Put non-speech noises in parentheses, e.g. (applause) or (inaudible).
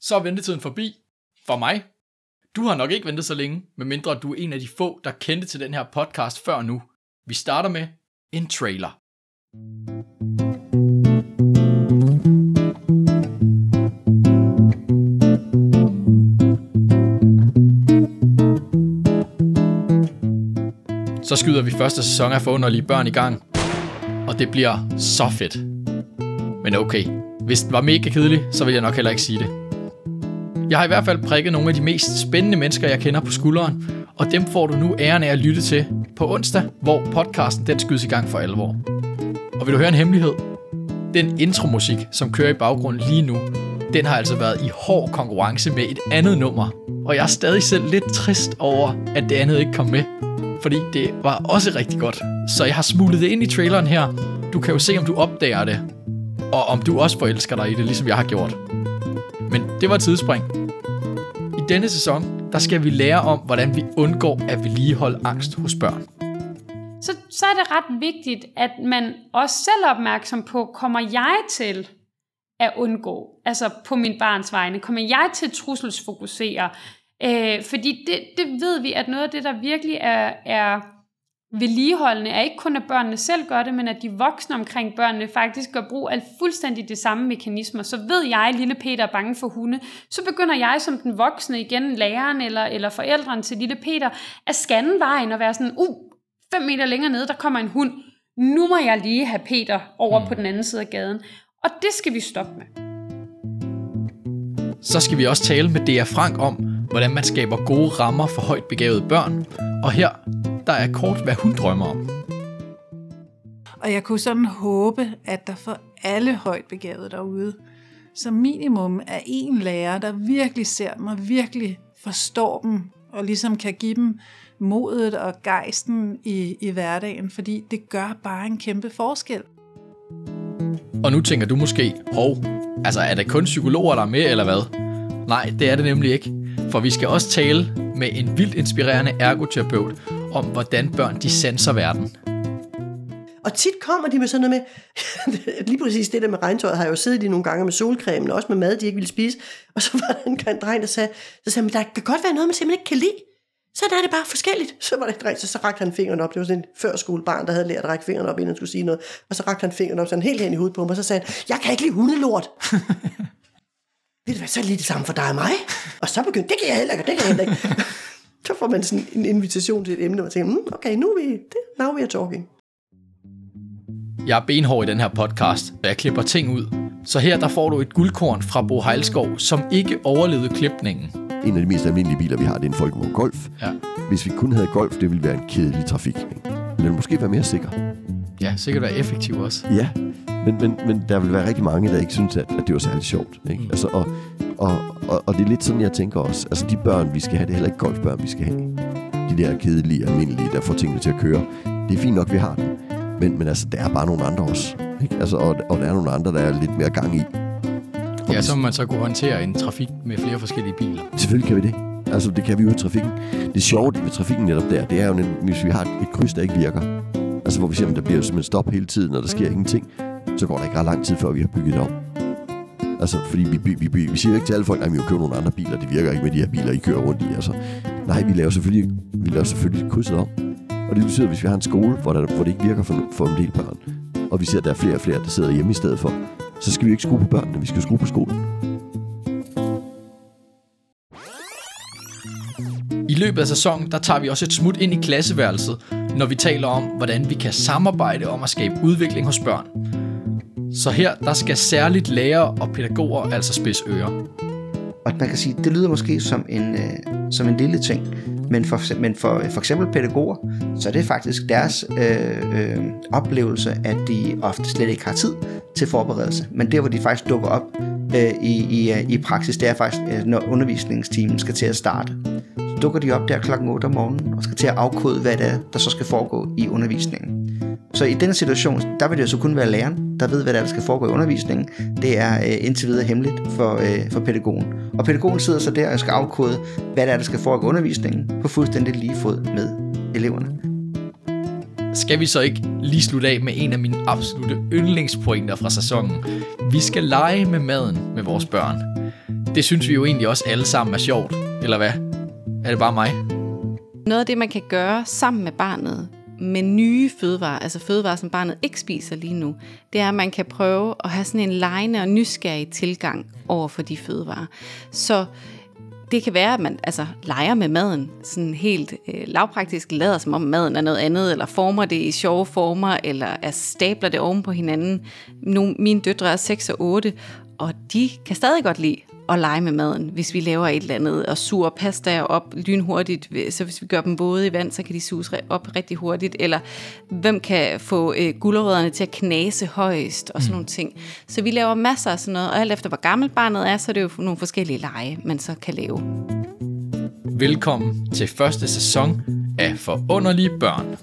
så er ventetiden forbi. For mig. Du har nok ikke ventet så længe, medmindre du er en af de få, der kendte til den her podcast før nu. Vi starter med en trailer. Så skyder vi første sæson af Forunderlige Børn i gang, og det bliver så fedt. Men okay, hvis den var mega kedelig, så vil jeg nok heller ikke sige det. Jeg har i hvert fald prikket nogle af de mest spændende mennesker, jeg kender på skulderen, og dem får du nu æren af at lytte til på onsdag, hvor podcasten den skydes i gang for alvor. Og vil du høre en hemmelighed? Den intromusik, som kører i baggrunden lige nu, den har altså været i hård konkurrence med et andet nummer. Og jeg er stadig selv lidt trist over, at det andet ikke kom med. Fordi det var også rigtig godt. Så jeg har smuglet det ind i traileren her. Du kan jo se, om du opdager det. Og om du også forelsker dig i det, ligesom jeg har gjort. Men det var et tidsspring. Denne sæson, der skal vi lære om, hvordan vi undgår at vedligeholde angst hos børn. Så, så er det ret vigtigt, at man også selv er opmærksom på, kommer jeg til at undgå, altså på min barns vegne, kommer jeg til at trusselsfokusere? Øh, fordi det, det ved vi, at noget af det, der virkelig er, er vedligeholdende, er ikke kun, at børnene selv gør det, men at de voksne omkring børnene faktisk gør brug af fuldstændig de samme mekanismer. Så ved jeg, at lille Peter er bange for hunde, så begynder jeg som den voksne, igen læreren eller, eller forældrene til lille Peter, at scanne vejen og være sådan, uh, fem meter længere nede, der kommer en hund. Nu må jeg lige have Peter over mm. på den anden side af gaden. Og det skal vi stoppe med. Så skal vi også tale med Dea Frank om, hvordan man skaber gode rammer for højt begavede børn. Og her, der er kort, hvad hun drømmer om. Og jeg kunne sådan håbe, at der for alle højt begavede derude, som minimum er en lærer, der virkelig ser dem og virkelig forstår dem, og ligesom kan give dem modet og gejsten i, i hverdagen, fordi det gør bare en kæmpe forskel. Og nu tænker du måske, hov, altså er det kun psykologer, der er med, eller hvad? Nej, det er det nemlig ikke. For vi skal også tale med en vildt inspirerende ergoterapeut om, hvordan børn de sanser verden. Og tit kommer de med sådan noget med, (laughs) lige præcis det der med regntøjet, har jeg jo siddet i nogle gange med solcremen, også med mad, de ikke ville spise. Og så var der en dreng, der sagde, så sagde men der kan godt være noget, man simpelthen ikke kan lide. Så der er det bare forskelligt. Så var det en dreng, så, så rakte han fingeren op. Det var sådan en førskolebarn, der havde lært at række fingeren op, inden han skulle sige noget. Og så rakte han fingeren op, sådan helt hen i hovedet på mig, og så sagde han, jeg kan ikke lide hundelort. (laughs) Ved du hvad, så er det lige det samme for dig og mig. Og så begyndte, det kan jeg heller ikke, det kan jeg heller ikke. (laughs) så får man sådan en invitation til et emne, og tænker, mm, okay, nu er vi, det, now we are talking. Jeg er benhård i den her podcast, og jeg klipper ting ud. Så her der får du et guldkorn fra Bo Heilskov, som ikke overlevede klipningen. En af de mest almindelige biler, vi har, det er en Volkswagen Golf. Ja. Hvis vi kun havde Golf, det ville være en kedelig trafik. Men den ville måske være mere sikker. Ja, sikkert være effektiv også. Ja, men, men, men der vil være rigtig mange, der ikke synes, at, at det var særlig sjovt. Ikke? Mm. Altså, og, og, og, og det er lidt sådan, jeg tænker også. Altså de børn, vi skal have, det er heller ikke golfbørn, vi skal have. De der kedelige, almindelige, der får tingene til at køre. Det er fint nok, vi har dem. Men, men altså, der er bare nogle andre også. Ikke? Altså, og, og der er nogle andre, der er lidt mere gang i. Og ja, så man så kunne håndtere en trafik med flere forskellige biler. Selvfølgelig kan vi det. Altså, det kan vi jo i trafikken. Det sjove ved trafikken netop der, det er jo, hvis vi har et kryds, der ikke virker. Altså, hvor vi ser, at der bliver simpelthen stop hele tiden, og der sker ingenting. Så går der ikke ret lang tid, før vi har bygget det om. Altså, fordi vi, vi, vi, vi siger ikke til alle folk, at vi jo køber nogle andre biler, det virker ikke med de her biler, I kører rundt i. Altså, nej, vi laver selvfølgelig, vi laver selvfølgelig krydset om. Og det betyder, at hvis vi har en skole, hvor, der, hvor det ikke virker for, for en del børn, og vi ser, at der er flere og flere, der sidder hjemme i stedet for, så skal vi ikke skrue på børnene, vi skal skrue på skolen. I løbet af sæsonen, der tager vi også et smut ind i klasseværelset, når vi taler om, hvordan vi kan samarbejde om at skabe udvikling hos børn. Så her, der skal særligt lærere og pædagoger altså spidse ører. Og man kan sige, det lyder måske som en, øh, som en lille ting, men for, men for, øh, for eksempel pædagoger, så er det faktisk deres øh, øh, oplevelse, at de ofte slet ikke har tid til forberedelse. Men der, hvor de faktisk dukker op øh, i, i, øh, i praksis, det er faktisk, øh, når undervisningstimen skal til at starte. Så dukker de op der klokken 8 om morgenen og skal til at afkode, hvad det er, der så skal foregå i undervisningen. Så i den situation, der vil det jo så kun være læreren, der ved, hvad der, er, der skal foregå i undervisningen. Det er øh, indtil videre hemmeligt for, øh, for pædagogen. Og pædagogen sidder så der og skal afkode, hvad der, er, der skal foregå i undervisningen, på fuldstændig lige fod med eleverne. Skal vi så ikke lige slutte af med en af mine absolute yndlingspointer fra sæsonen? Vi skal lege med maden med vores børn. det synes vi jo egentlig også alle sammen er sjovt, eller hvad? Er det bare mig? Noget af det, man kan gøre sammen med barnet med nye fødevarer, altså fødevarer, som barnet ikke spiser lige nu, det er, at man kan prøve at have sådan en lejende og nysgerrig tilgang over for de fødevarer. Så det kan være, at man altså, leger med maden, sådan helt øh, lavpraktisk lader som om maden er noget andet, eller former det i sjove former, eller er stabler det oven på hinanden. Nu, mine døtre er 6 og 8, og de kan stadig godt lide at lege med maden, hvis vi laver et eller andet, og suger pasta op lynhurtigt, så hvis vi gør dem våde i vand, så kan de suges op rigtig hurtigt, eller hvem kan få øh, gulerødderne til at knase højst, og sådan mm. nogle ting. Så vi laver masser af sådan noget, og alt efter hvor gammelt barnet er, så er det jo nogle forskellige lege, man så kan lave. Velkommen til første sæson af Forunderlige Børn.